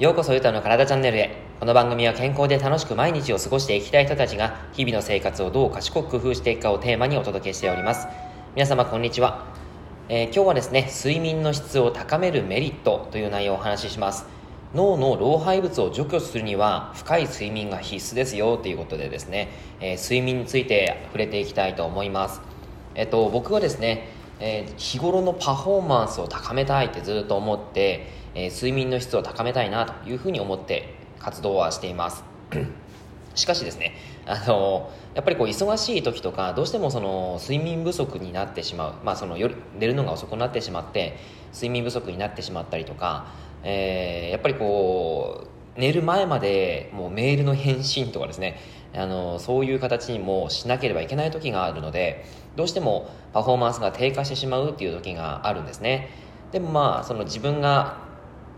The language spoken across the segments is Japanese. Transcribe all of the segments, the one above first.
ようこそゆたの体チャンネルへ。この番組は健康で楽しく毎日を過ごしていきたい人たちが日々の生活をどう賢く工夫していくかをテーマにお届けしております。皆様こんにちは、えー、今日はですね睡眠の質を高めるメリットという内容をお話しします。脳の老廃物を除去するには深い睡眠が必須ですよということでですね、えー、睡眠について触れていきたいと思います。えっと僕はですねえー、日頃のパフォーマンスを高めたいってずっと思って、えー、睡眠の質を高めたいなというふうに思って活動はしています。しかしですねあのやっぱりこう忙しい時とかどうしてもその睡眠不足になってしまう、まあ、その夜寝るのが遅くなってしまって睡眠不足になってしまったりとか、えー、やっぱりこう寝る前までもうメールの返信とかですねあのそういう形にもしなければいけない時があるのでどうしてもパフォーマンスが低下してしまうっていう時があるんですね。でもまあその自分が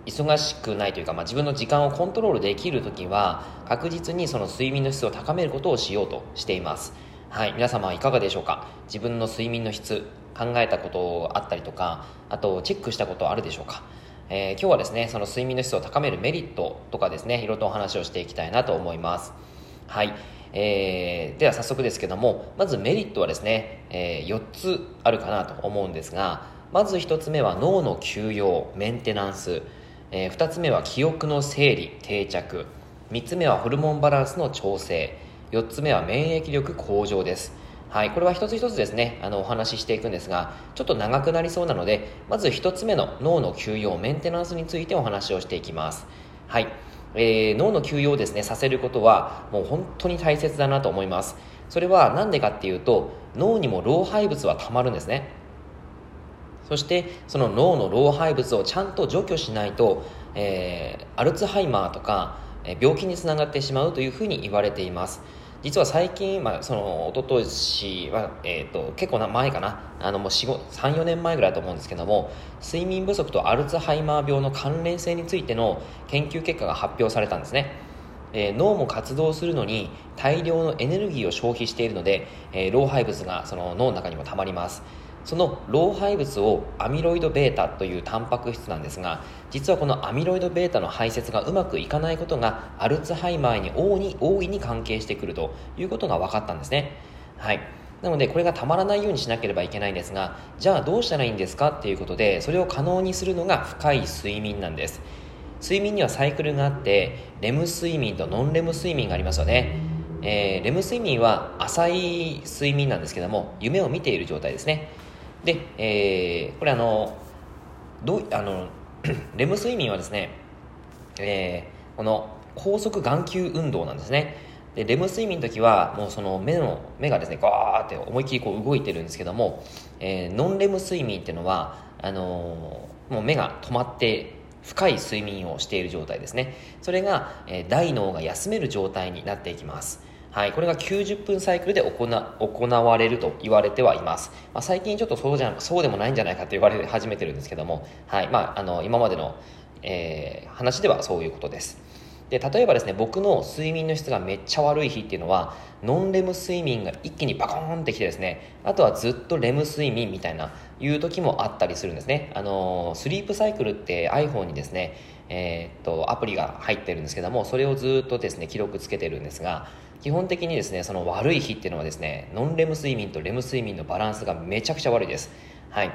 忙しくないというか、まあ、自分の時間をコントロールできる時は確実にその睡眠の質を高めることをしようとしています。はい。皆様いかがでしょうか？自分の睡眠の質考えたことあったりとかあとチェックしたことあるでしょうか？えー、今日はですねその睡眠の質を高めるメリットとかですねいろいろとお話をしていきたいなと思います。はい、えー、では早速ですけどもまずメリットはですね、えー、4つあるかなと思うんですがまず1つ目は脳の休養メンテナンス、えー、2つ目は記憶の整理定着。3つ目はホルモンバランスの調整。4つ目は免疫力向上です。はい、これは一つ一つですね、あの、お話ししていくんですが、ちょっと長くなりそうなので、まず一つ目の脳の休養、メンテナンスについてお話をしていきます。はい。えー、脳の休養をですねさせることはもう本当に大切だなと思います。それは何でかっていうと脳にも老廃物はたまるんですね。そしてその脳の老廃物をちゃんと除去しないと、えー、アルツハイマーとか、病気につながってしまうというふうに言われています。実は最近、まあ、その一昨年は、えーと、結構な前かな。あのもう34年前ぐらいだと思うんですけども睡眠不足とアルツハイマー病の関連性についての研究結果が発表されたんですね、えー、脳も活動するのに大量のエネルギーを消費しているので、えー、老廃物がその脳の中にもたまります。その老廃物をアミロイド β というタンパク質なんですが実はこのアミロイド β の排泄がうまくいかないことがアルツハイマーに大に大いに関係してくるということが分かったんですね。はい。なのでこれがたまらないようにしなければいけないんですがじゃあどうしたらいいんですかっていうことでそれを可能にするのが深い睡眠なんです。睡眠にはサイクルがあってレム睡眠とノンレム睡眠がありますよね、えー、レム睡眠は浅い睡眠なんですけども夢を見ている状態ですね。で、えー、これあのどうあの レム睡眠はですね、えー、この高速眼球運動なんですね。でレム睡眠の時はもうその目の目がですねガーって思いっきりこう動いてるんですけども、えー、ノンレム睡眠っていうのはあのー、もう目が止まって深い睡眠をしている状態ですね。それが、えー、大脳が休める状態になっていきます。はい、これが90分サイクルで行行われると言われてはいます、まあ、最近ちょっとそうじゃそうでもないんじゃないかと言われ始めてるんですけども、はいまあ、あの今までの、えー、話ではそういうことです。で例えばですね僕の睡眠の質がめっちゃ悪い日っていうのはノンレム睡眠が一気にバコーンってきてですねあとはずっとレム睡眠みたいないう時もあったりするんですね。あのスリープサイクルって iPhone にですねえー、っとアプリが入ってるんですけどもそれをずっとですね記録つけてるんですが基本的にですねその悪い日っていうのはですねノンレム睡眠とレム睡眠のバランスがめちゃくちゃ悪いです。はい。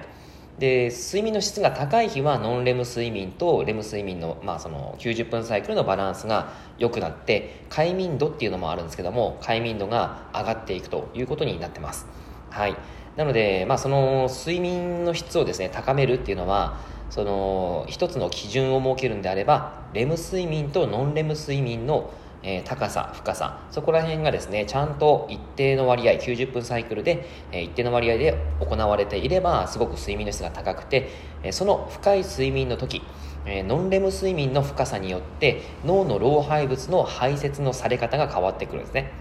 で睡眠の質が高い日はノンレム睡眠とレム睡眠の,、まあその90分サイクルのバランスが良くなって快眠度っていうのもあるんですけども快眠度が上がっていくということになってます。はい。なので、まあ、その睡眠の質をですね高めるっていうのはその一つの基準を設けるんであればレム睡眠とノンレム睡眠のえー、高さ、深さ、そこら辺がですね、ちゃんと一定の割合、90分サイクルで、えー、一定の割合で行われていれば、すごく睡眠の質が高くて、えー、その深い睡眠の時、えー、ノンレム睡眠の深さによって脳の老廃物の排泄のされ方が変わってくるんですね。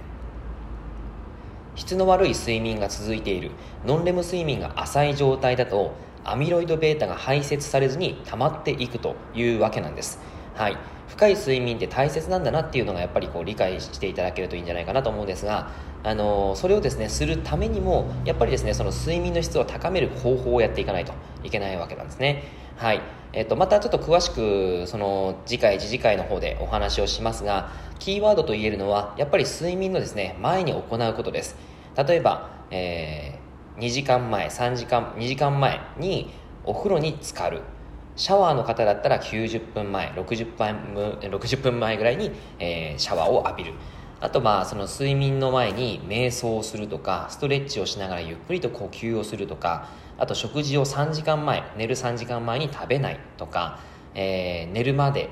質の悪い睡眠が続いているノンレム睡眠が浅い状態だとアミロイド β が排泄されずに溜まっていくというわけなんです。はい。深い睡眠って大切なんだなっていうのがやっぱりこう理解していただけるといいんじゃないかなと思うんですがあのそれをですねするためにもやっぱりですねその睡眠の質を高める方法をやっていかないといけないわけなんですね。はい。えっと、またちょっと詳しくその次回次次回の方でお話をしますがキーワードと言えるのはやっぱり睡眠のですね前に行うことです。例えば、えー、2時間前3時間2時間前にお風呂に浸かる。シャワーの方だったら90分前60分 ,60 分前ぐらいに、えー、シャワーを浴びる。あとまあその睡眠の前に瞑想をするとかストレッチをしながらゆっくりと呼吸をするとかあと食事を3時間前寝る3時間前に食べないとか、えー、寝るまで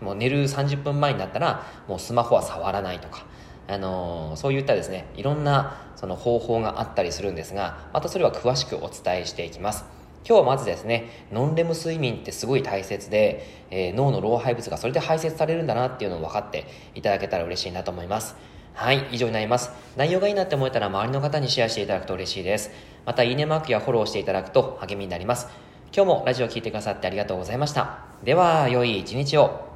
もう寝る30分前になったらもうスマホは触らないとか、あのー、そういったですねいろんなその方法があったりするんですがまたそれは詳しくお伝えしていきます。今日はまずですねノンレム睡眠ってすごい大切で、えー、脳の老廃物がそれで排泄されるんだなっていうのを分かっていただけたら嬉しいなと思いますはい、以上になります。内容がいいなって思えたら周りの方にシェアしていただくと嬉しいです。また、いいねマークやフォローしていただくと励みになります。今日もラジオを聴いてくださってありがとうございました。では、良い一日を。